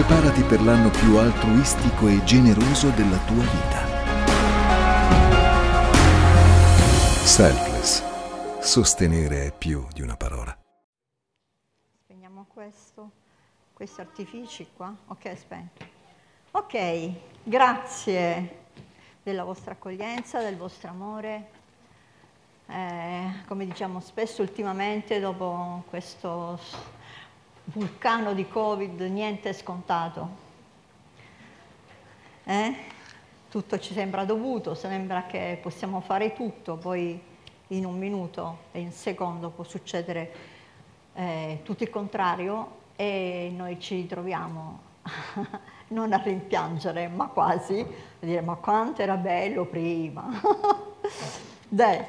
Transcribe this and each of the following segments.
Preparati per l'anno più altruistico e generoso della tua vita. Selfless. Sostenere è più di una parola. Spegniamo questo, questi artifici qua. Ok, spento. Ok, grazie della vostra accoglienza, del vostro amore. Eh, come diciamo spesso ultimamente, dopo questo vulcano di Covid, niente è scontato. Eh? Tutto ci sembra dovuto, sembra che possiamo fare tutto, poi in un minuto e in secondo può succedere eh, tutto il contrario e noi ci ritroviamo non a rimpiangere, ma quasi, a dire ma quanto era bello prima. Beh,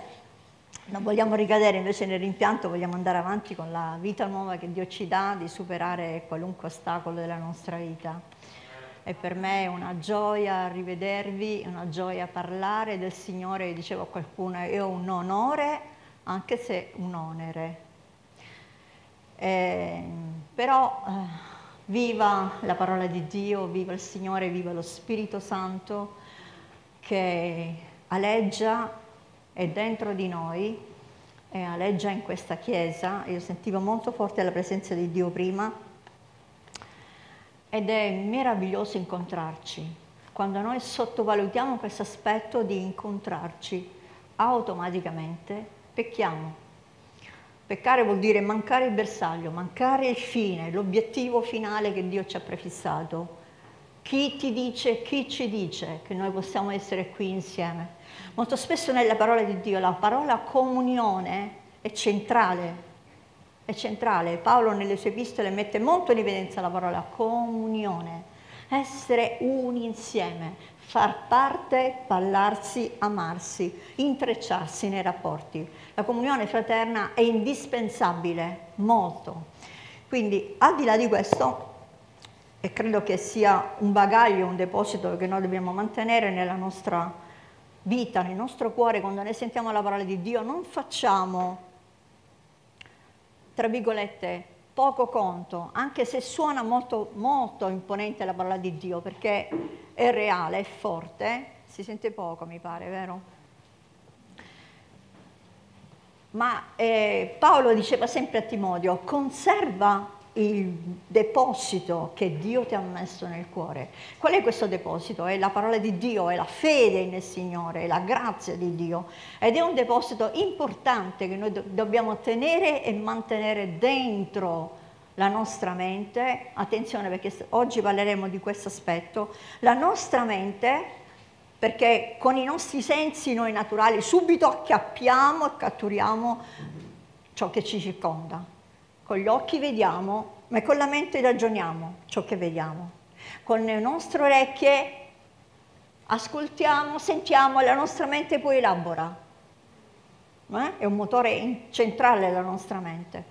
non vogliamo ricadere invece nel rimpianto, vogliamo andare avanti con la vita nuova che Dio ci dà, di superare qualunque ostacolo della nostra vita. E per me è una gioia rivedervi, una gioia parlare del Signore, dicevo a qualcuno, ho un onore, anche se un onere. Eh, però eh, viva la parola di Dio, viva il Signore, viva lo Spirito Santo che aleggia è dentro di noi, e aleggia in questa chiesa, io sentivo molto forte la presenza di Dio prima, ed è meraviglioso incontrarci. Quando noi sottovalutiamo questo aspetto di incontrarci, automaticamente pecchiamo. Peccare vuol dire mancare il bersaglio, mancare il fine, l'obiettivo finale che Dio ci ha prefissato. Chi ti dice, chi ci dice che noi possiamo essere qui insieme? Molto spesso nella parola di Dio la parola comunione è centrale, è centrale. Paolo nelle sue epistole mette molto in evidenza la parola comunione, essere uni insieme, far parte, parlarsi, amarsi, intrecciarsi nei rapporti. La comunione fraterna è indispensabile, molto. Quindi al di là di questo, e credo che sia un bagaglio, un deposito che noi dobbiamo mantenere nella nostra vita, nel nostro cuore, quando ne sentiamo la parola di Dio, non facciamo, tra virgolette, poco conto, anche se suona molto, molto imponente la parola di Dio, perché è reale, è forte, si sente poco mi pare, vero? Ma eh, Paolo diceva sempre a Timodio, conserva il deposito che Dio ti ha messo nel cuore. Qual è questo deposito? È la parola di Dio, è la fede nel Signore, è la grazia di Dio ed è un deposito importante che noi do- dobbiamo tenere e mantenere dentro la nostra mente. Attenzione perché oggi parleremo di questo aspetto. La nostra mente perché con i nostri sensi noi naturali subito acchiappiamo e catturiamo ciò che ci circonda con gli occhi vediamo, ma con la mente ragioniamo ciò che vediamo. Con le nostre orecchie ascoltiamo, sentiamo la nostra mente poi elabora. Eh? È un motore centrale della nostra mente.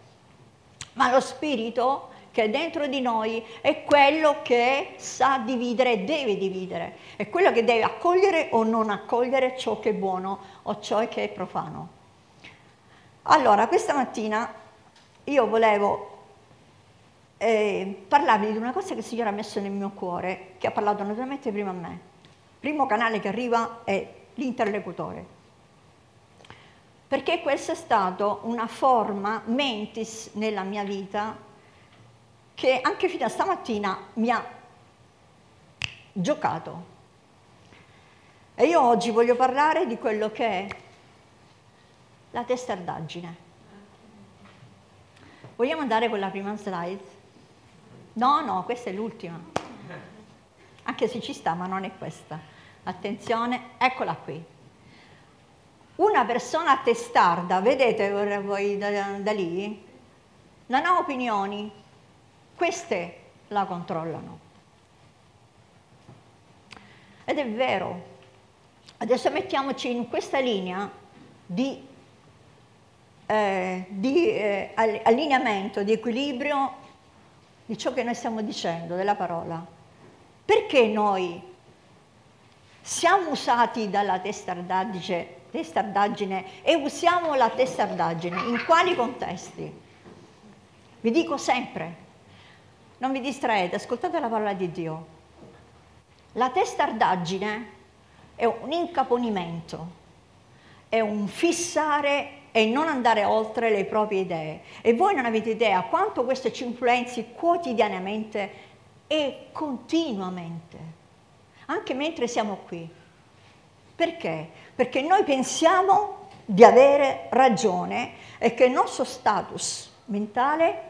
Ma lo spirito che è dentro di noi è quello che sa dividere, deve dividere, è quello che deve accogliere o non accogliere ciò che è buono o ciò che è profano. Allora, questa mattina io volevo eh, parlarvi di una cosa che il Signore ha messo nel mio cuore, che ha parlato naturalmente prima a me. Il primo canale che arriva è l'interlocutore. Perché questa è stata una forma mentis nella mia vita che anche fino a stamattina mi ha giocato. E io oggi voglio parlare di quello che è la testardaggine. Vogliamo andare con la prima slide? No, no, questa è l'ultima. Anche se ci sta, ma non è questa. Attenzione, eccola qui. Una persona testarda, vedete voi da, da lì? Non ha opinioni, queste la controllano. Ed è vero. Adesso mettiamoci in questa linea di eh, di eh, allineamento, di equilibrio di ciò che noi stiamo dicendo, della parola. Perché noi siamo usati dalla testardaggine, testardaggine e usiamo la testardaggine? In quali contesti? Vi dico sempre, non vi distraete, ascoltate la parola di Dio. La testardaggine è un incaponimento, è un fissare e non andare oltre le proprie idee. E voi non avete idea quanto questo ci influenzi quotidianamente e continuamente, anche mentre siamo qui. Perché? Perché noi pensiamo di avere ragione e che il nostro status mentale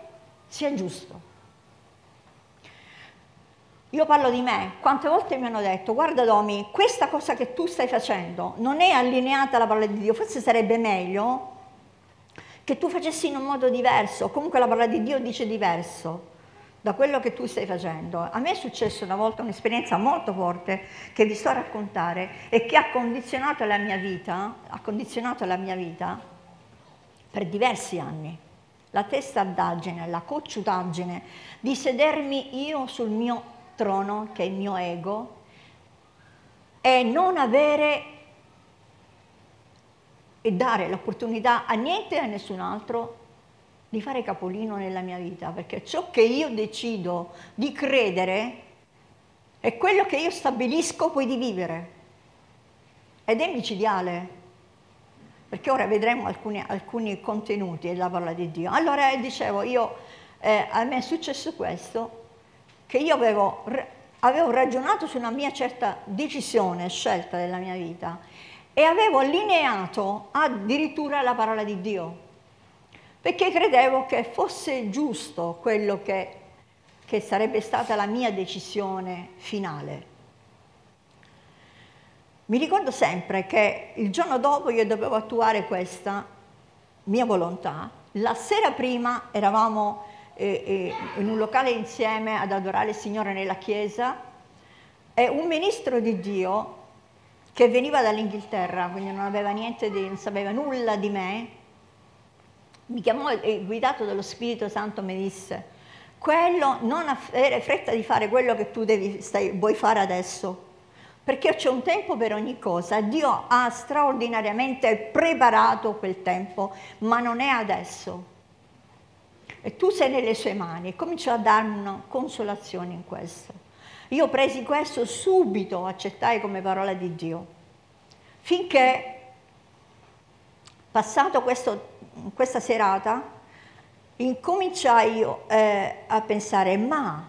sia giusto. Io parlo di me, quante volte mi hanno detto, guarda Domi, questa cosa che tu stai facendo non è allineata alla parola di Dio, forse sarebbe meglio che tu facessi in un modo diverso, comunque la parola di Dio dice diverso da quello che tu stai facendo. A me è successo una volta un'esperienza molto forte che vi sto a raccontare e che ha condizionato la mia vita, ha condizionato la mia vita per diversi anni. La testardaggine, la cocciutaggine di sedermi io sul mio trono, che è il mio ego, e non avere e dare l'opportunità a niente e a nessun altro di fare capolino nella mia vita, perché ciò che io decido di credere è quello che io stabilisco poi di vivere. Ed è micidiale, perché ora vedremo alcuni, alcuni contenuti della parola di Dio. Allora dicevo, io, eh, a me è successo questo, che io avevo, avevo ragionato su una mia certa decisione, scelta della mia vita e avevo allineato addirittura la parola di Dio, perché credevo che fosse giusto quello che, che sarebbe stata la mia decisione finale. Mi ricordo sempre che il giorno dopo io dovevo attuare questa mia volontà, la sera prima eravamo in un locale insieme ad adorare il Signore nella chiesa e un ministro di Dio che veniva dall'Inghilterra, quindi non aveva niente di, non sapeva nulla di me, mi chiamò e guidato dallo Spirito Santo mi disse, quello non avere fretta di fare quello che tu devi, stai, vuoi fare adesso, perché c'è un tempo per ogni cosa, Dio ha straordinariamente preparato quel tempo, ma non è adesso e tu sei nelle sue mani e cominciò a darmi una consolazione in questo. Io presi questo subito, accettai come parola di Dio, finché passato questo, questa serata incominciai eh, a pensare ma,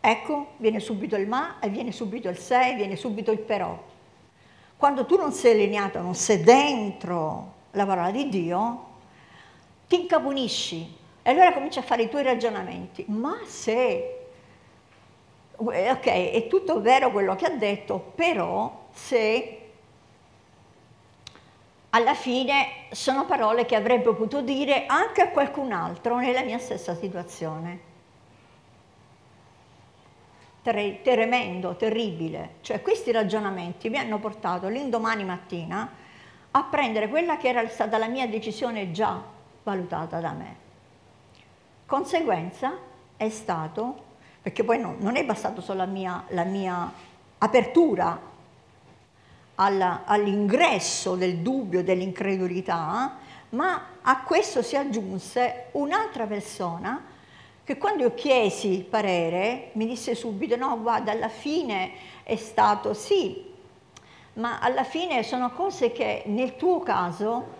ecco, viene subito il ma e viene subito il se, viene subito il però. Quando tu non sei allineato, non sei dentro la parola di Dio, ti incapunisci, e allora cominci a fare i tuoi ragionamenti. Ma se, ok, è tutto vero quello che ha detto, però se alla fine sono parole che avrebbe potuto dire anche a qualcun altro nella mia stessa situazione. Tremendo, terribile. Cioè questi ragionamenti mi hanno portato l'indomani mattina a prendere quella che era stata la mia decisione già valutata da me. Conseguenza è stato, perché poi no, non è bastato solo la mia, la mia apertura all'ingresso del dubbio, dell'incredulità, ma a questo si aggiunse un'altra persona che quando io chiesi parere mi disse subito no guarda alla fine è stato sì ma alla fine sono cose che nel tuo caso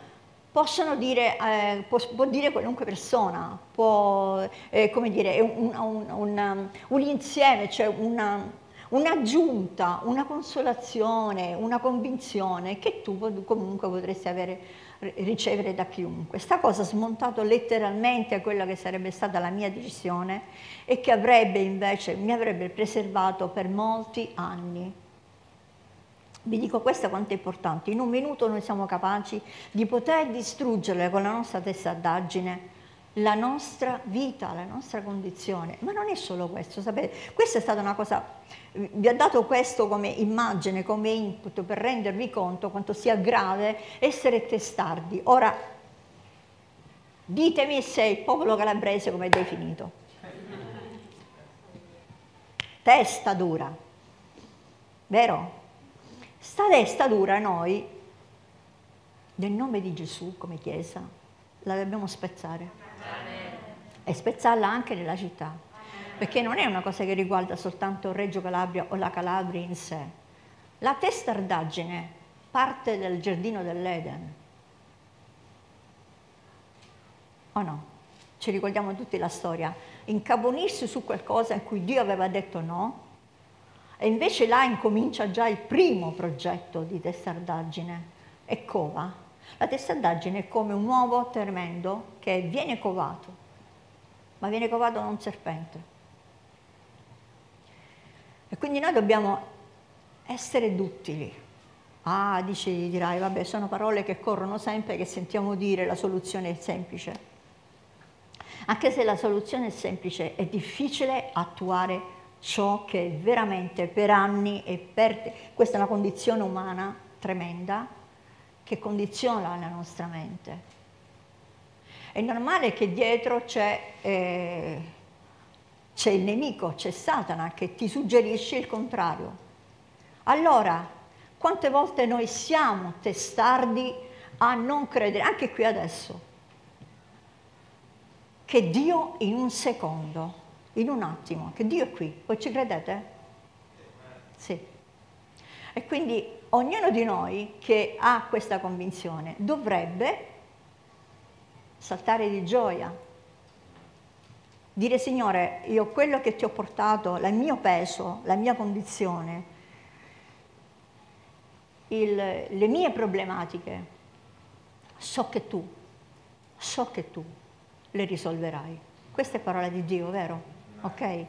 possono dire, eh, può, può, dire qualunque persona, può, eh, come dire, un, un, un, un insieme, cioè una, un'aggiunta, una consolazione, una convinzione che tu comunque potresti avere, ricevere da chiunque. Sta cosa smontato letteralmente quella che sarebbe stata la mia decisione e che avrebbe invece, mi avrebbe preservato per molti anni. Vi dico questo quanto è importante, in un minuto noi siamo capaci di poter distruggere con la nostra testardaggine la nostra vita, la nostra condizione, ma non è solo questo, sapete, questa è stata una cosa, vi ho dato questo come immagine, come input per rendervi conto quanto sia grave essere testardi. Ora, ditemi se il popolo calabrese come è definito. Testa dura, vero? Sta testa dura noi, nel nome di Gesù come Chiesa, la dobbiamo spezzare. E spezzarla anche nella città. perché non è una cosa che riguarda soltanto Reggio Calabria o la Calabria in sé. La testardaggine parte dal giardino dell'Eden. O no? Ci ricordiamo tutti la storia. Incaponirsi su qualcosa in cui Dio aveva detto no, e invece là incomincia già il primo progetto di testardaggine. E cova. La testardaggine è come un uovo tremendo che viene covato, ma viene covato da un serpente. E quindi noi dobbiamo essere duttili. Ah, dici, dirai, vabbè, sono parole che corrono sempre, che sentiamo dire, la soluzione è semplice. Anche se la soluzione è semplice, è difficile attuare ciò che veramente per anni e per... Questa è una condizione umana tremenda che condiziona la nostra mente. È normale che dietro c'è... Eh, c'è il nemico, c'è Satana che ti suggerisce il contrario. Allora, quante volte noi siamo testardi a non credere, anche qui adesso, che Dio in un secondo, in un attimo, che Dio è qui, voi ci credete? Sì. E quindi ognuno di noi che ha questa convinzione dovrebbe saltare di gioia, dire Signore, io quello che ti ho portato, il mio peso, la mia condizione, il, le mie problematiche, so che tu, so che tu le risolverai. Questa è parola di Dio, vero? Ok?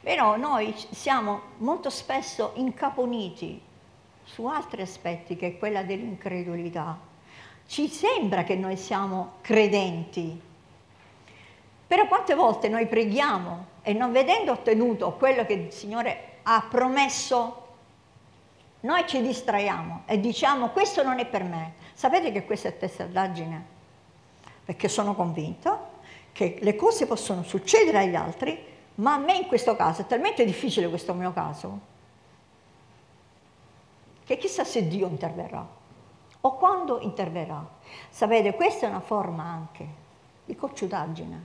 Però noi siamo molto spesso incaponiti su altri aspetti che è quella dell'incredulità. Ci sembra che noi siamo credenti, però quante volte noi preghiamo e non vedendo ottenuto quello che il Signore ha promesso, noi ci distraiamo e diciamo questo non è per me. Sapete che questa è testardaggine? Perché sono convinto che le cose possono succedere agli altri, ma a me in questo caso è talmente difficile questo mio caso, che chissà se Dio interverrà o quando interverrà. Sapete, questa è una forma anche di cocciutaggine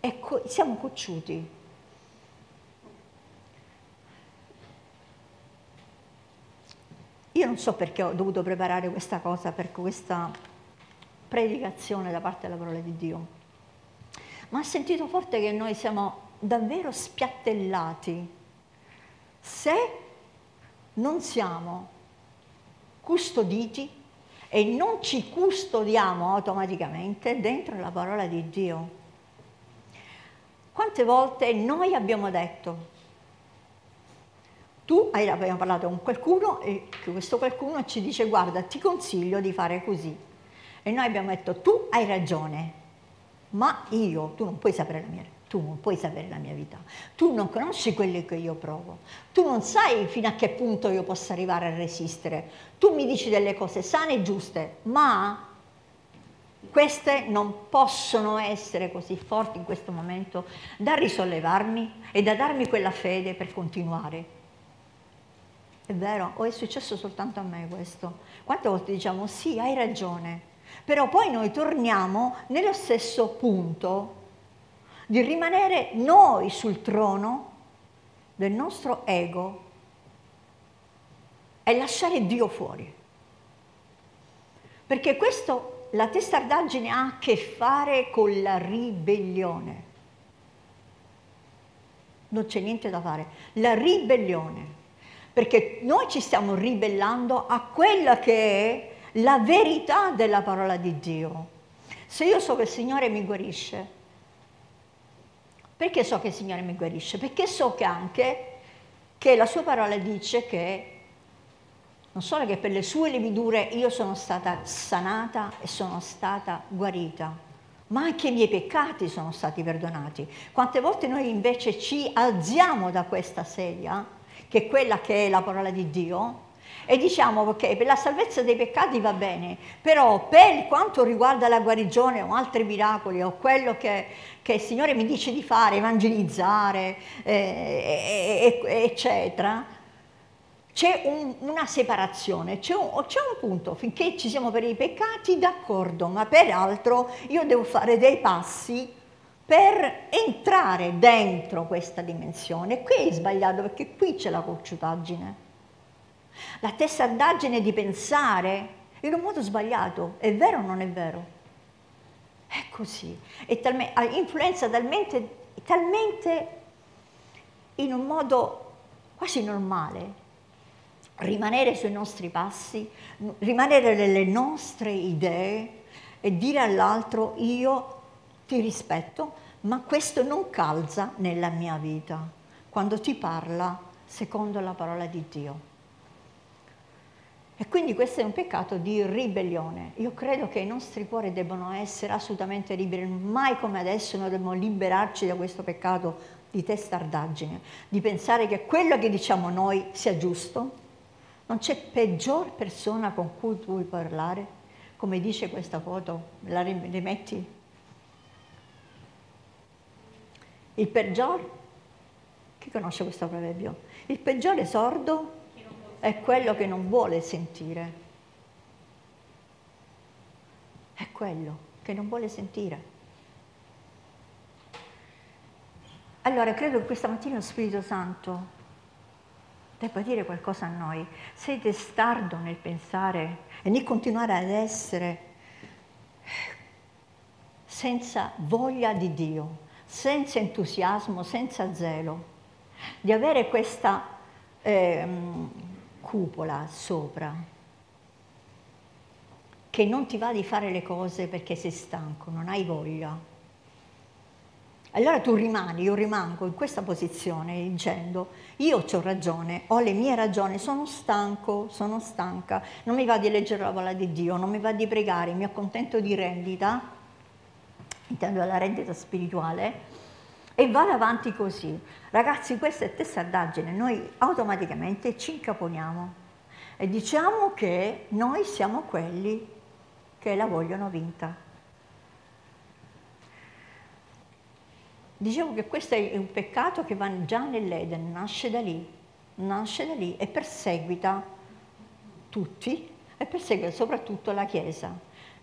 e co- siamo cocciuti. Io non so perché ho dovuto preparare questa cosa per questa predicazione da parte della parola di Dio, ma ho sentito forte che noi siamo davvero spiattellati se non siamo custoditi e non ci custodiamo automaticamente dentro la parola di Dio. Quante volte noi abbiamo detto, tu hai, abbiamo parlato con qualcuno e questo qualcuno ci dice guarda ti consiglio di fare così. E noi abbiamo detto tu hai ragione, ma io, tu non puoi sapere la mia, tu non puoi sapere la mia vita, tu non conosci quello che io provo, tu non sai fino a che punto io possa arrivare a resistere, tu mi dici delle cose sane e giuste, ma queste non possono essere così forti in questo momento da risollevarmi e da darmi quella fede per continuare. È vero, o è successo soltanto a me questo? Quante volte diciamo sì, hai ragione, però poi noi torniamo nello stesso punto di rimanere noi sul trono del nostro ego e lasciare Dio fuori. Perché questo la testardaggine ha a che fare con la ribellione. Non c'è niente da fare. La ribellione. Perché noi ci stiamo ribellando a quella che è la verità della parola di Dio. Se io so che il Signore mi guarisce, perché so che il Signore mi guarisce? Perché so che anche che la sua parola dice che non solo che per le sue lividure io sono stata sanata e sono stata guarita, ma anche i miei peccati sono stati perdonati. Quante volte noi invece ci alziamo da questa sedia, che è quella che è la parola di Dio, e diciamo ok, per la salvezza dei peccati va bene, però per quanto riguarda la guarigione o altri miracoli o quello che, che il Signore mi dice di fare, evangelizzare, eh, eccetera, c'è un, una separazione, c'è un, un, punto, finché ci siamo per i peccati d'accordo, ma peraltro io devo fare dei passi per entrare dentro questa dimensione. Qui è sbagliato perché qui c'è la cocciutaggine. La testardaggine di pensare in un modo sbagliato, è vero o non è vero? È così, è talme, influenza talmente, talmente in un modo quasi normale, rimanere sui nostri passi, rimanere nelle nostre idee e dire all'altro io ti rispetto, ma questo non calza nella mia vita quando ti parla secondo la parola di Dio. E quindi questo è un peccato di ribellione. Io credo che i nostri cuori debbano essere assolutamente liberi, mai come adesso noi dobbiamo liberarci da questo peccato di testardaggine, di pensare che quello che diciamo noi sia giusto. Non c'è peggior persona con cui tu vuoi parlare, come dice questa foto, la rimetti? Il peggior, chi conosce questo proverbio? Il peggiore sordo è quello che non vuole sentire. È quello che non vuole sentire. Allora, credo che questa mattina lo Spirito Santo debba dire qualcosa a noi. Sei testardo nel pensare e nel continuare ad essere senza voglia di Dio, senza entusiasmo, senza zelo, di avere questa eh, cupola sopra, che non ti va di fare le cose perché sei stanco, non hai voglia. Allora tu rimani, io rimango in questa posizione dicendo io ho ragione, ho le mie ragioni, sono stanco, sono stanca, non mi va di leggere la parola di Dio, non mi va di pregare, mi accontento di rendita, intendo la rendita spirituale, e vado avanti così. Ragazzi, questa è testardaggine, noi automaticamente ci incaponiamo e diciamo che noi siamo quelli che la vogliono vinta. Dicevo che questo è un peccato che va già nell'Eden, nasce da lì, nasce da lì e perseguita tutti e perseguita soprattutto la Chiesa.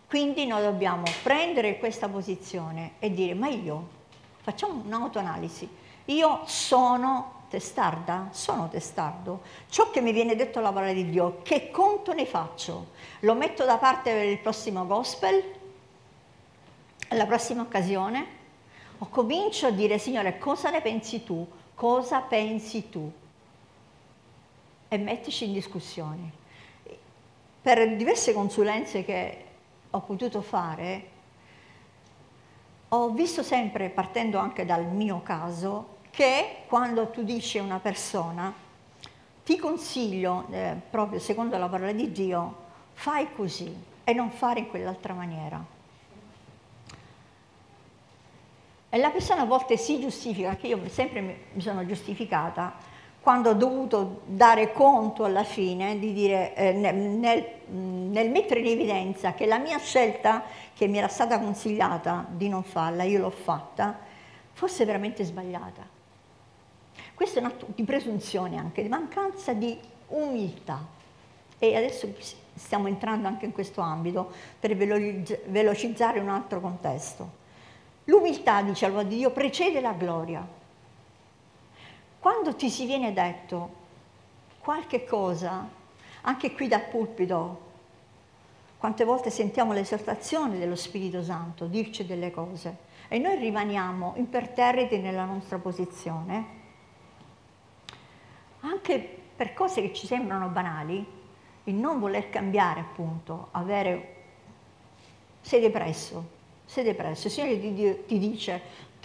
Quindi noi dobbiamo prendere questa posizione e dire ma io Facciamo un'autoanalisi. Io sono testarda? Sono testardo. Ciò che mi viene detto la parola di Dio, che conto ne faccio? Lo metto da parte per il prossimo gospel? La prossima occasione? O comincio a dire, Signore, cosa ne pensi tu? Cosa pensi tu? E mettici in discussione. Per diverse consulenze che ho potuto fare, ho visto sempre, partendo anche dal mio caso, che quando tu dici a una persona, ti consiglio, eh, proprio secondo la parola di Dio, fai così e non fare in quell'altra maniera. E la persona a volte si giustifica, che io sempre mi sono giustificata, quando ho dovuto dare conto alla fine di dire, eh, nel, nel, mettere in evidenza che la mia scelta che mi era stata consigliata di non farla, io l'ho fatta, fosse veramente sbagliata. Questo è un atto di presunzione anche, di mancanza di umiltà. E adesso stiamo entrando anche in questo ambito per velocizzare un altro contesto. L'umiltà, dice di Dio, precede la gloria. Quando ti si viene detto qualche cosa, anche qui dal pulpito, quante volte sentiamo l'esortazione dello Spirito Santo dirci delle cose e noi rimaniamo imperterriti nella nostra posizione, anche per cose che ci sembrano banali, il non voler cambiare appunto, avere, sei depresso, sei depresso, il Signore ti, dice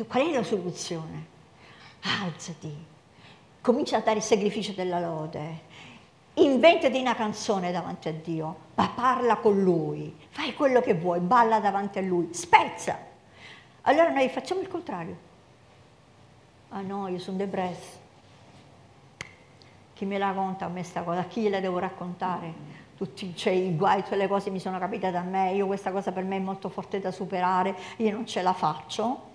qual è la soluzione? Alzati, comincia a dare il sacrificio della lode, inventati una canzone davanti a Dio, ma parla con Lui, fai quello che vuoi, balla davanti a Lui, spezza. Allora noi facciamo il contrario. Ah no, io sono depresso. Chi me la conta a me sta cosa? Chi gliela devo raccontare? Tutti cioè, i guai, tutte le cose mi sono capitate a me, io questa cosa per me è molto forte da superare, io non ce la faccio.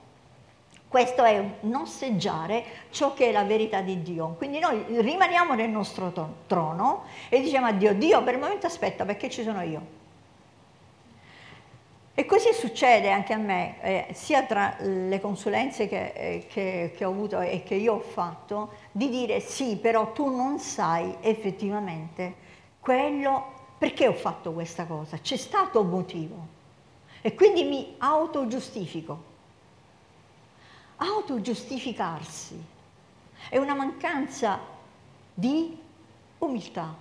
Questo è non seggiare ciò che è la verità di Dio. Quindi noi rimaniamo nel nostro trono e diciamo a Dio, Dio per il momento aspetta perché ci sono io. E così succede anche a me, eh, sia tra le consulenze che, eh, che, che, ho avuto e che io ho fatto, di dire sì, però tu non sai effettivamente quello, perché ho fatto questa cosa, c'è stato un motivo. E quindi mi autogiustifico. Autogiustificarsi è una mancanza di umiltà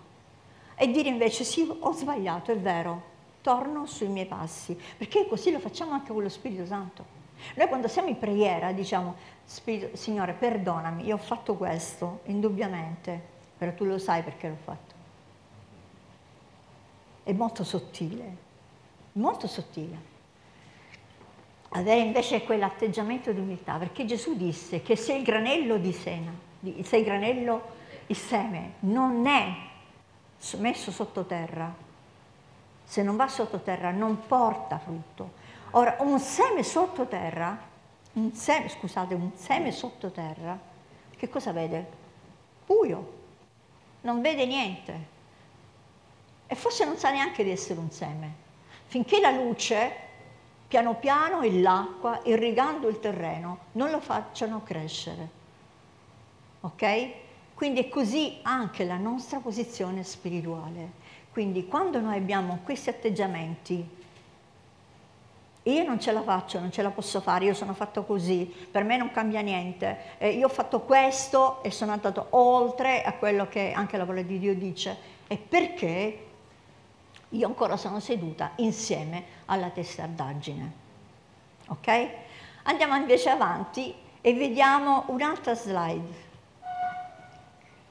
e dire invece sì, ho sbagliato, è vero, torno sui miei passi, perché così lo facciamo anche con lo Spirito Santo. Noi quando siamo in preghiera diciamo, Signore, perdonami, io ho fatto questo, indubbiamente, però tu lo sai perché l'ho fatto. È molto sottile, molto sottile. Avere invece quell'atteggiamento di umiltà, perché Gesù disse che se il granello di sena, se il granello, il seme, non è messo sottoterra, se non va sottoterra non porta frutto. Ora, un seme sottoterra, un seme, scusate, un seme sottoterra, che cosa vede? Buio, non vede niente. E forse non sa neanche di essere un seme. Finché la luce, piano piano, e l'acqua, irrigando il terreno, non lo facciano crescere. Ok? Quindi è così anche la nostra posizione spirituale. Quindi quando noi abbiamo questi atteggiamenti, io non ce la faccio, non ce la posso fare, io sono fatto così, per me non cambia niente, eh, io ho fatto questo e sono andato oltre a quello che anche la parola di Dio dice, e perché io ancora sono seduta insieme alla testardaggine. Ok? Andiamo invece avanti e vediamo un'altra slide,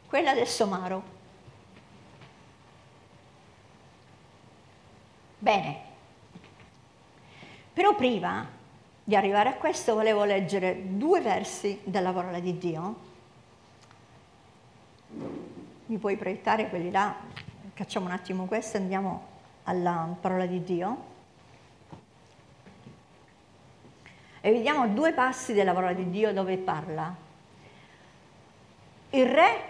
quella del somaro. Bene, però prima di arrivare a questo volevo leggere due versi della parola di Dio. Mi puoi proiettare quelli là? Facciamo un attimo questo e andiamo alla parola di Dio. E vediamo due passi della parola di Dio dove parla. Il re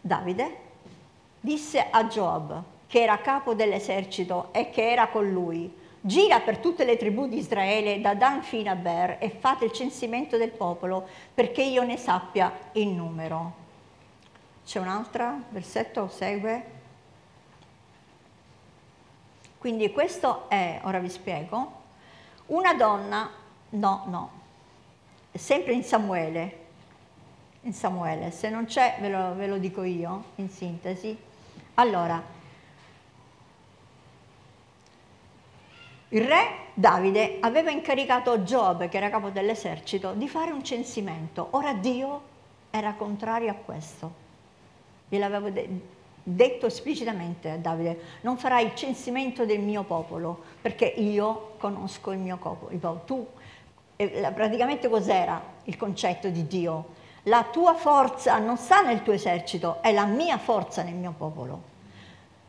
Davide disse a Giobbe, che era capo dell'esercito e che era con lui. Gira per tutte le tribù di Israele, da Dan fino a Ber, e fate il censimento del popolo, perché io ne sappia il numero. C'è un altro versetto, segue. Quindi questo è, ora vi spiego, una donna, no, no, sempre in Samuele, in Samuele, se non c'è ve lo, ve lo dico io, in sintesi. Allora, Il re Davide aveva incaricato Giobbe, che era capo dell'esercito, di fare un censimento. Ora Dio era contrario a questo. Gliel'avevo de- detto esplicitamente a Davide, non farai il censimento del mio popolo, perché io conosco il mio popolo. Tu, praticamente cos'era il concetto di Dio? La tua forza non sta nel tuo esercito, è la mia forza nel mio popolo.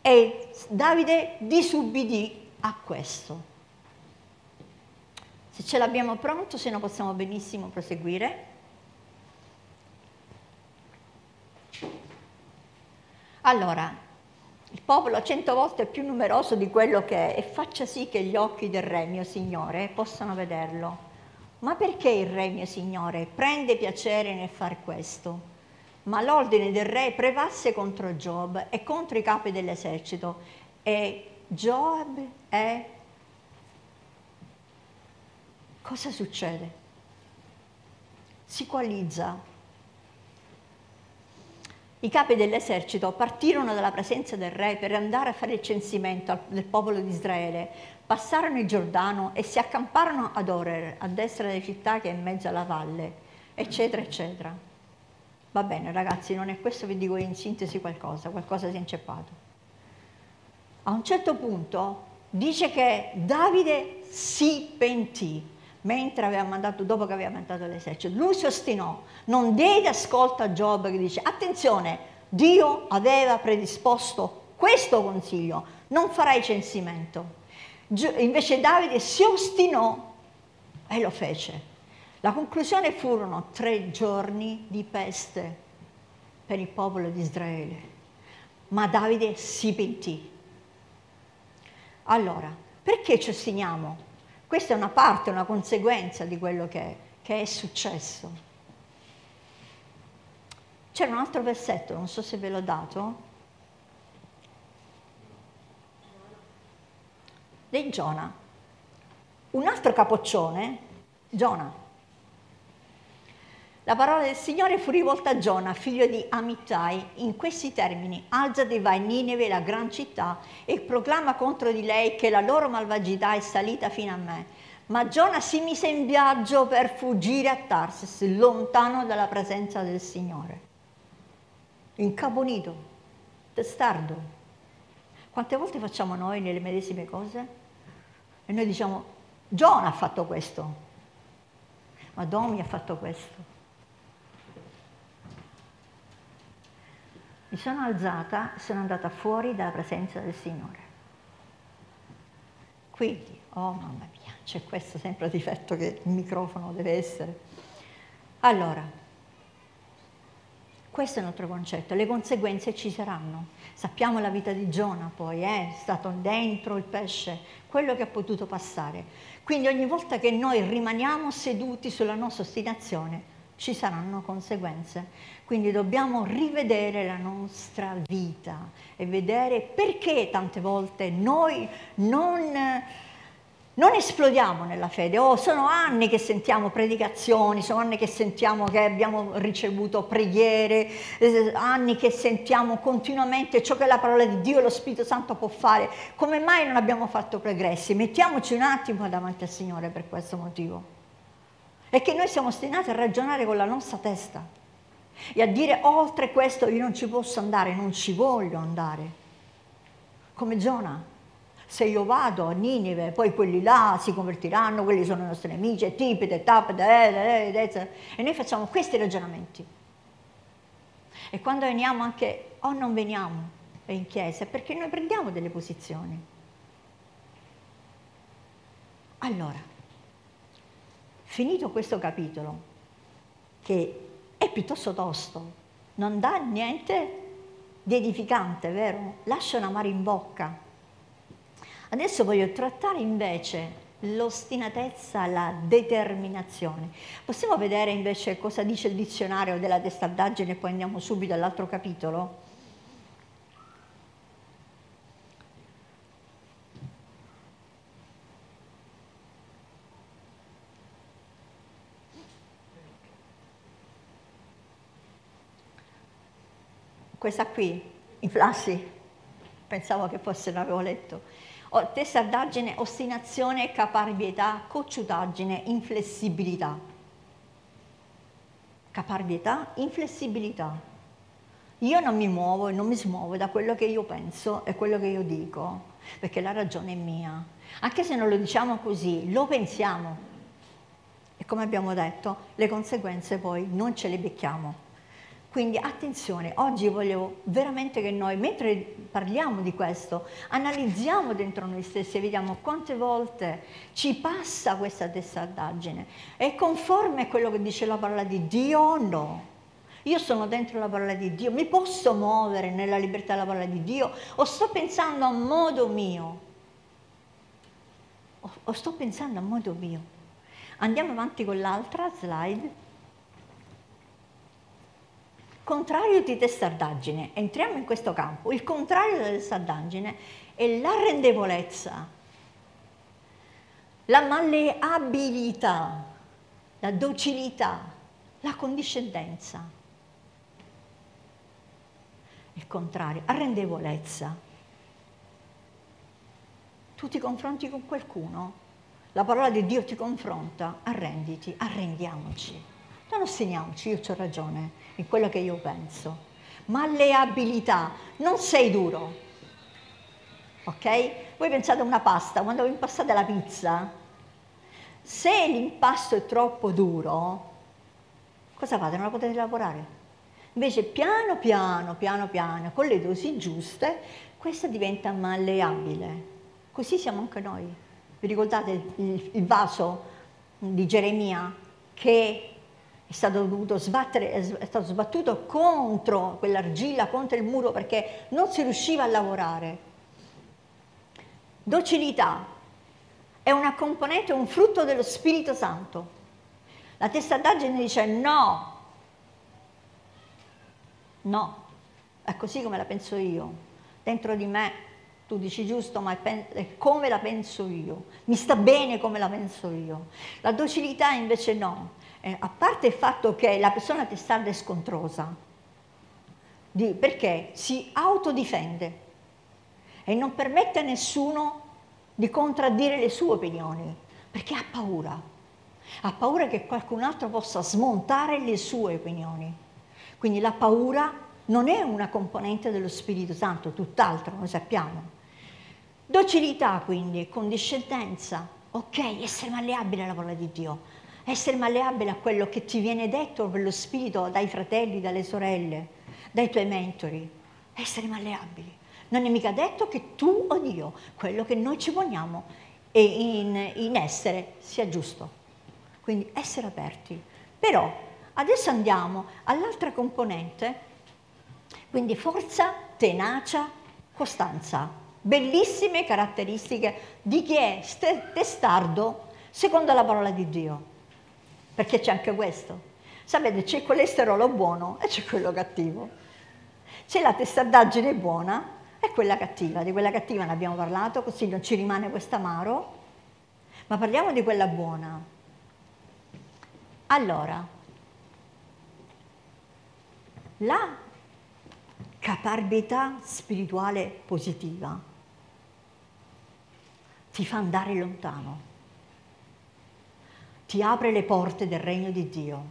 E Davide disubbidì a questo. Se ce l'abbiamo pronto, se no possiamo benissimo proseguire. Allora, il popolo cento volte più numeroso di quello che è e faccia sì che gli occhi del Re, mio Signore, possano vederlo. Ma perché il Re, mio Signore, prende piacere nel far questo? Ma l'ordine del Re prevasse contro Giobbe e contro i capi dell'esercito e Giobbe è cosa succede? Si coalizza. I capi dell'esercito partirono dalla presenza del re per andare a fare il censimento del popolo di Israele, passarono il Giordano e si accamparono ad Orer, a destra delle città che è in mezzo alla valle, eccetera, eccetera. Va bene ragazzi, non è questo, vi dico in sintesi qualcosa, qualcosa si è inceppato. A un certo punto dice che Davide si pentì mentre aveva mandato, dopo che aveva mandato l'esercito. Lui si ostinò, non diede ascolto a Giobbe che dice, attenzione, Dio aveva predisposto questo consiglio, non farai censimento. Invece Davide si ostinò e lo fece. La conclusione furono tre giorni di peste per il popolo di Israele, ma Davide si pentì. Allora, perché ci ostiniamo? Questa è una parte, una conseguenza di quello che, che è successo. C'era un altro versetto, non so se ve l'ho dato, di Giona. Un altro capoccione, Giona. La parola del Signore fu rivolta a Giona, figlio di Amittai, in questi termini, alzati vai in Nineve, la gran città, e proclama contro di lei che la loro malvagità è salita fino a me. Ma Giona si mise in viaggio per fuggire a Tarsis, lontano dalla presenza del Signore. Incaponito, testardo. Quante volte facciamo noi nelle medesime cose? E noi diciamo, Giona ha fatto questo, ma Domi ha fatto questo. Mi sono alzata e sono andata fuori dalla presenza del Signore. Quindi, oh mamma mia, c'è questo sempre difetto che il microfono deve essere. Allora, questo è un altro concetto, le conseguenze ci saranno. Sappiamo la vita di Giona poi, eh? è stato dentro il pesce, quello che ha potuto passare. Quindi ogni volta che noi rimaniamo seduti sulla nostra ostinazione, ci saranno conseguenze. Quindi dobbiamo rivedere la nostra vita e vedere perché tante volte noi non, non esplodiamo nella fede. Oh, sono anni che sentiamo predicazioni, sono anni che sentiamo che abbiamo ricevuto preghiere, eh, anni che sentiamo continuamente ciò che la parola di Dio e lo Spirito Santo può fare. Come mai non abbiamo fatto progressi? Mettiamoci un attimo davanti al Signore per questo motivo. È che noi siamo ostinati a ragionare con la nostra testa e a dire oltre questo io non ci posso andare, non ci voglio andare. Come Giona, se io vado a Ninive, poi quelli là si convertiranno, quelli sono i nostri nemici, tipite, tapite, eh, eh, eh, e noi facciamo questi ragionamenti. E quando veniamo anche, o non veniamo in chiesa, perché noi prendiamo delle posizioni. Allora, finito questo capitolo, che è piuttosto tosto, non dà niente di edificante, vero? Lascia una mare in bocca. Adesso voglio trattare invece l'ostinatezza, la determinazione. Possiamo vedere invece cosa dice il dizionario della testardaggine e poi andiamo subito all'altro capitolo? Questa qui, i flassi, pensavo che fosse, l'avevo letto. Oh, testardaggine, ostinazione, caparbietà, cocciutaggine, inflessibilità. Caparbietà, inflessibilità. Io non mi muovo e non mi smuovo da quello che io penso e quello che io dico, perché la ragione è mia. Anche se non lo diciamo così, lo pensiamo. E come abbiamo detto, le conseguenze poi non ce le becchiamo. Quindi attenzione, oggi voglio veramente che noi, mentre parliamo di questo, analizziamo dentro noi stessi e vediamo quante volte ci passa questa testardaggine. È conforme a quello che dice la parola di Dio o no? Io sono dentro la parola di Dio, mi posso muovere nella libertà della parola di Dio o sto pensando a modo mio? O, sto pensando a modo mio? Andiamo avanti con l'altra slide contrario di testardaggine, entriamo in questo campo, il contrario della testardaggine è l'arrendevolezza, la malleabilità, la docilità, la condiscendenza. Il contrario, arrendevolezza. Tu ti confronti con qualcuno, la parola di Dio ti confronta, arrenditi, arrendiamoci. Non ostiniamoci, io ho ragione in quello che io penso. Malleabilità, non sei duro. Ok? Voi pensate a una pasta, quando vi impastate la pizza, se l'impasto è troppo duro, cosa fate? Non la potete lavorare. Invece piano piano, piano piano, con le dosi giuste, questa diventa malleabile. Così siamo anche noi. Vi ricordate il, il vaso di Geremia che è stato dovuto sbattere, è stato sbattuto contro quell'argilla, contro il muro perché non si riusciva a lavorare. Docilità è una componente, un frutto dello Spirito Santo. La testardaggine dice no, no, è così come la penso io. Dentro di me tu dici giusto, ma è come la penso io, mi sta bene come la penso io. La docilità invece no, eh, a parte il fatto che la persona testarda è scontrosa, di, perché si autodifende e non permette a nessuno di contraddire le sue opinioni, perché ha paura, ha paura che qualcun altro possa smontare le sue opinioni. Quindi la paura non è una componente dello Spirito Santo, tutt'altro, noi sappiamo. Docilità quindi, condiscendenza, ok, essere malleabile alla parola di Dio, essere malleabile a quello che ti viene detto per lo Spirito dai fratelli, dalle sorelle, dai tuoi mentori, essere malleabili. Non è mica detto che tu o Dio, quello che noi ci poniamo in, in essere sia giusto. Quindi essere aperti. Però adesso andiamo all'altra componente, quindi forza, tenacia, costanza bellissime caratteristiche di chi è testardo secondo la parola di Dio. Perché c'è anche questo. Sapete, c'è colesterolo buono e c'è quello cattivo. C'è la testardaggine buona e quella cattiva. Di quella cattiva ne abbiamo parlato, così non ci rimane questo amaro. Ma parliamo di quella buona. Allora, la caparbietà spirituale positiva ti fa andare lontano, ti apre le porte del regno di Dio,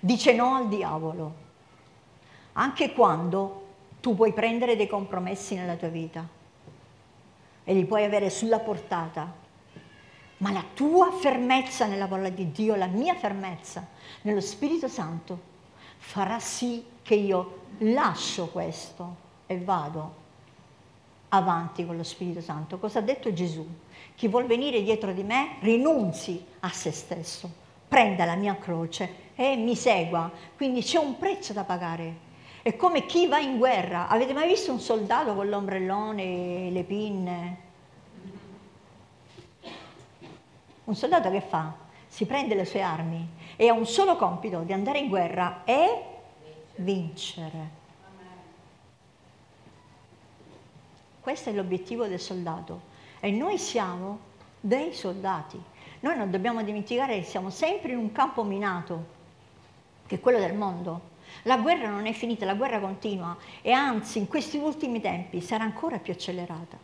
dice no al diavolo, anche quando tu puoi prendere dei compromessi nella tua vita e li puoi avere sulla portata, ma la tua fermezza nella parola di Dio, la mia fermezza nello Spirito Santo farà sì che io lascio questo e vado avanti con lo Spirito Santo. Cosa ha detto Gesù? Chi vuol venire dietro di me rinunzi a se stesso, prenda la mia croce e mi segua. Quindi c'è un prezzo da pagare. È come chi va in guerra. Avete mai visto un soldato con l'ombrellone le pinne? Un soldato che fa? Si prende le sue armi e ha un solo compito di andare in guerra e vincere. Questo è l'obiettivo del soldato e noi siamo dei soldati. Noi non dobbiamo dimenticare che siamo sempre in un campo minato, che è quello del mondo. La guerra non è finita, la guerra continua e anzi in questi ultimi tempi sarà ancora più accelerata.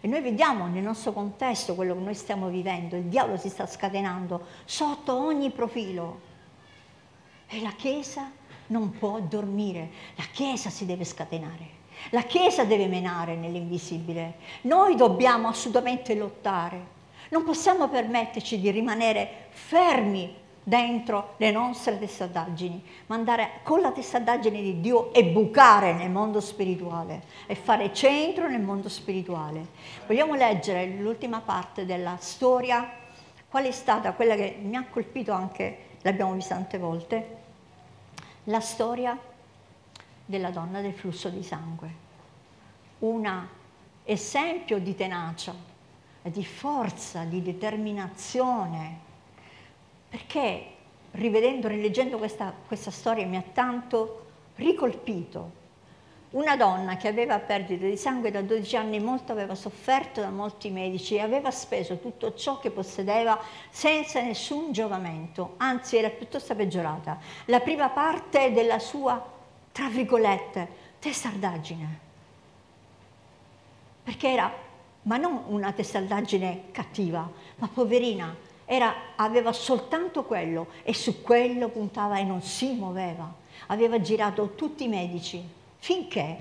E noi vediamo nel nostro contesto quello che noi stiamo vivendo, il diavolo si sta scatenando sotto ogni profilo. E la Chiesa non può dormire, la Chiesa si deve scatenare. La Chiesa deve menare nell'invisibile. Noi dobbiamo assolutamente lottare. Non possiamo permetterci di rimanere fermi dentro le nostre testardaggini, ma andare con la testardaggine di Dio e bucare nel mondo spirituale e fare centro nel mondo spirituale. Vogliamo leggere l'ultima parte della storia, qual è stata quella che mi ha colpito anche, l'abbiamo vista tante volte, la storia della donna del flusso di sangue. Un esempio di tenacia, di forza, di determinazione, perché rivedendo, rileggendo questa, questa storia mi ha tanto ricolpito. Una donna che aveva perdita di sangue da 12 anni, molto aveva sofferto da molti medici e aveva speso tutto ciò che possedeva senza nessun giovamento, anzi era piuttosto peggiorata. La prima parte della sua tra virgolette, testardaggine. Perché era, ma non una testardaggine cattiva, ma poverina, era, aveva soltanto quello e su quello puntava e non si muoveva. Aveva girato tutti i medici finché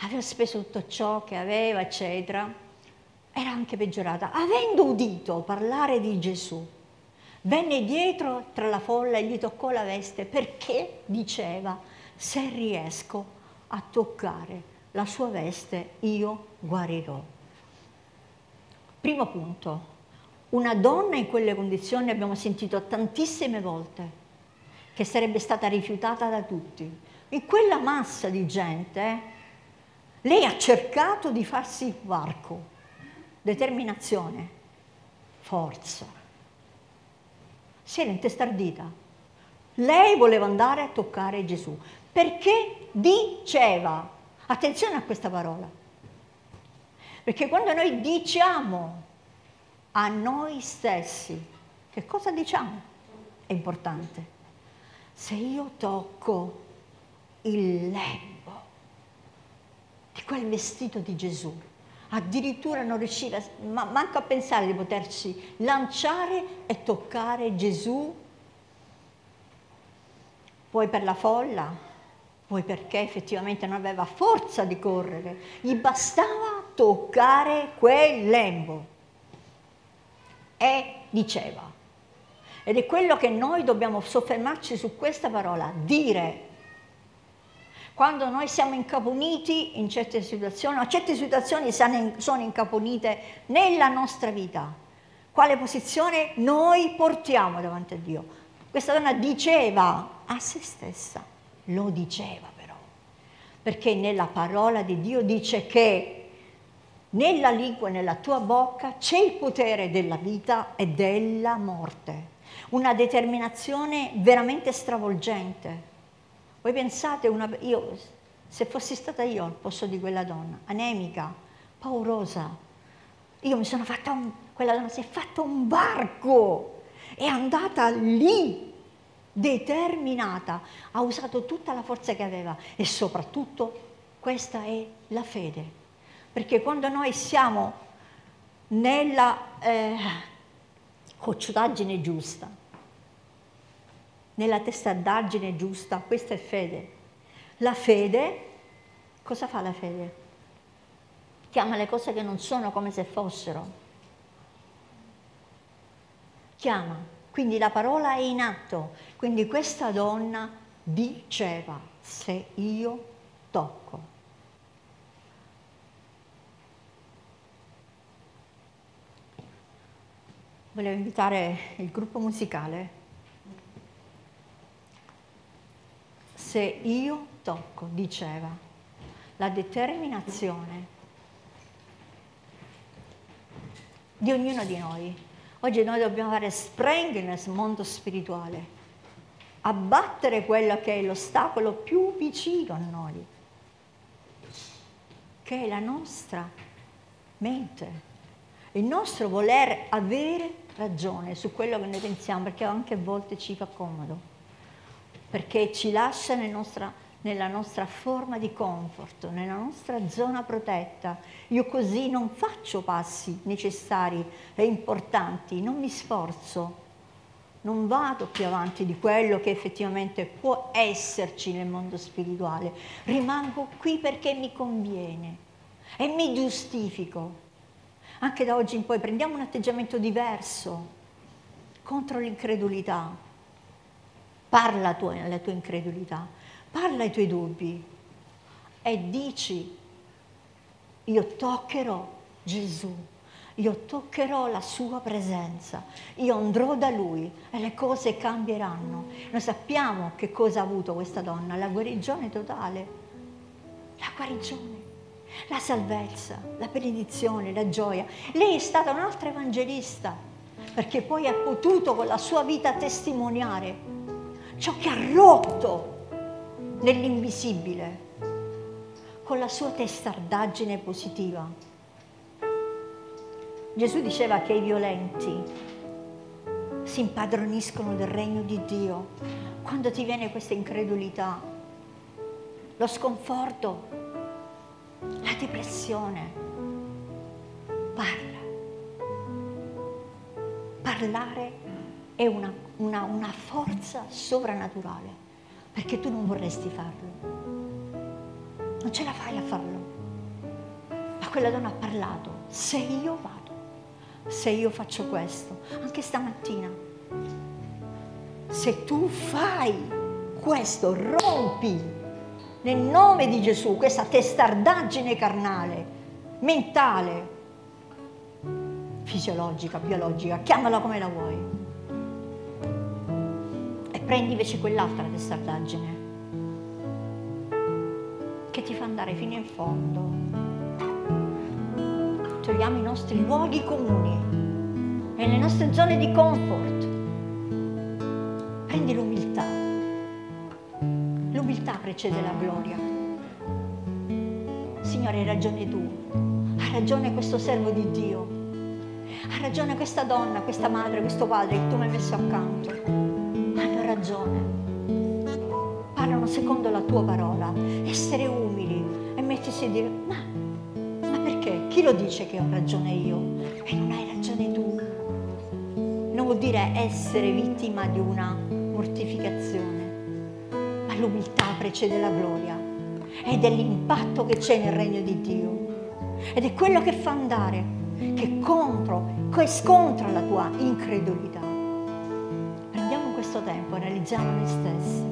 aveva speso tutto ciò che aveva, eccetera, era anche peggiorata. Avendo udito parlare di Gesù, Venne dietro tra la folla e gli toccò la veste perché diceva, se riesco a toccare la sua veste io guarirò. Primo punto, una donna in quelle condizioni abbiamo sentito tantissime volte che sarebbe stata rifiutata da tutti. In quella massa di gente Lei ha cercato di farsi varco, determinazione, forza. Si era intestardita. Lei voleva andare a toccare Gesù perché diceva, attenzione a questa parola, perché quando noi diciamo a noi stessi, che cosa diciamo? È importante. Se io tocco il lembo di quel vestito di Gesù, addirittura non riusciva ma manco a pensare di poterci lanciare e toccare Gesù, poi per la folla, poi perché effettivamente non aveva forza di correre, gli bastava toccare quel lembo. E diceva, ed è quello che noi dobbiamo soffermarci su questa parola, dire. Quando noi siamo incaponiti in certe situazioni, o certe situazioni sono incaponite nella nostra vita, quale posizione noi portiamo davanti a Dio? Questa donna diceva a se stessa, lo diceva però, perché nella parola di Dio dice che nella lingua e nella tua bocca c'è il potere della vita e della morte. Una determinazione veramente stravolgente. Voi pensate, una, io, se fossi stata io al posto di quella donna, anemica, paurosa, io mi sono fatta un, quella donna si è fatta un barco, è andata lì, determinata, ha usato tutta la forza che aveva e soprattutto questa è la fede. Perché quando noi siamo nella eh, cocciutaggine giusta, nella testardaggine giusta, questa è fede. La fede, cosa fa la fede? Chiama le cose che non sono come se fossero. Chiama, quindi la parola è in atto. Quindi questa donna diceva, se io tocco volevo invitare il gruppo musicale. Se io tocco, diceva, la determinazione di ognuno di noi. Oggi noi dobbiamo fare spring nel mondo spirituale, abbattere quello che è l'ostacolo più vicino a noi, che è la nostra mente, il nostro voler avere ragione su quello che noi pensiamo, perché anche a volte ci fa comodo, perché ci lascia nel nostra, nella nostra forma di comfort, nella nostra zona protetta. Io così non faccio passi necessari e importanti, non mi sforzo, non vado più avanti di quello che effettivamente può esserci nel mondo spirituale. Rimango qui perché mi conviene e mi giustifico anche da oggi in poi prendiamo un atteggiamento diverso contro l'incredulità. Parla tu alla tua incredulità, parla ai tuoi dubbi e dici, io toccherò Gesù, io toccherò la sua presenza, io andrò da lui e le cose cambieranno. Noi sappiamo che cosa ha avuto questa donna, la guarigione totale, la guarigione la salvezza, la benedizione, la gioia. Lei è stata un'altra evangelista perché poi ha potuto con la sua vita testimoniare ciò che ha rotto nell'invisibile con la sua testardaggine positiva. Gesù diceva che i violenti si impadroniscono del regno di Dio. Quando ti viene questa incredulità, lo sconforto, la depressione. Parla. Parlare è una, una, una forza sovrannaturale, perché tu non vorresti farlo. Non ce la fai a farlo. Ma quella donna ha parlato, se io vado, se io faccio questo, anche stamattina, se tu fai questo, rompi nel nome di Gesù questa testardaggine carnale, mentale, fisiologica, biologica, chiamala come la vuoi. Prendi invece quell'altra testardaggine, che ti fa andare fino in fondo. Troviamo i nostri luoghi comuni e le nostre zone di comfort. Prendi l'umiltà. L'umiltà precede la gloria. Signore, hai ragione tu, ha ragione questo servo di Dio, ha ragione questa donna, questa madre, questo padre che tu mi hai messo accanto. Ragione parlano secondo la tua parola, essere umili e mettersi a dire, ma, ma perché? Chi lo dice che ho ragione io? E non hai ragione tu. Non vuol dire essere vittima di una mortificazione, ma l'umiltà precede la gloria ed è l'impatto che c'è nel regno di Dio ed è quello che fa andare, che contro, che scontra la tua incredulità. Realizziamo noi stessi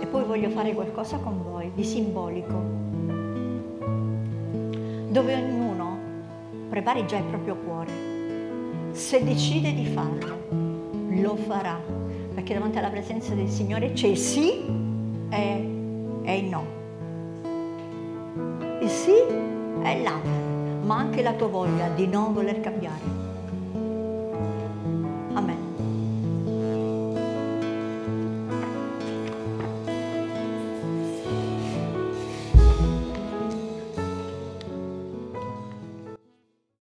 e poi voglio fare qualcosa con voi di simbolico, dove ognuno prepari già il proprio cuore. Se decide di farlo, lo farà, perché davanti alla presenza del Signore c'è il sì e, e il no. Il sì è là, ma anche la tua voglia di non voler cambiare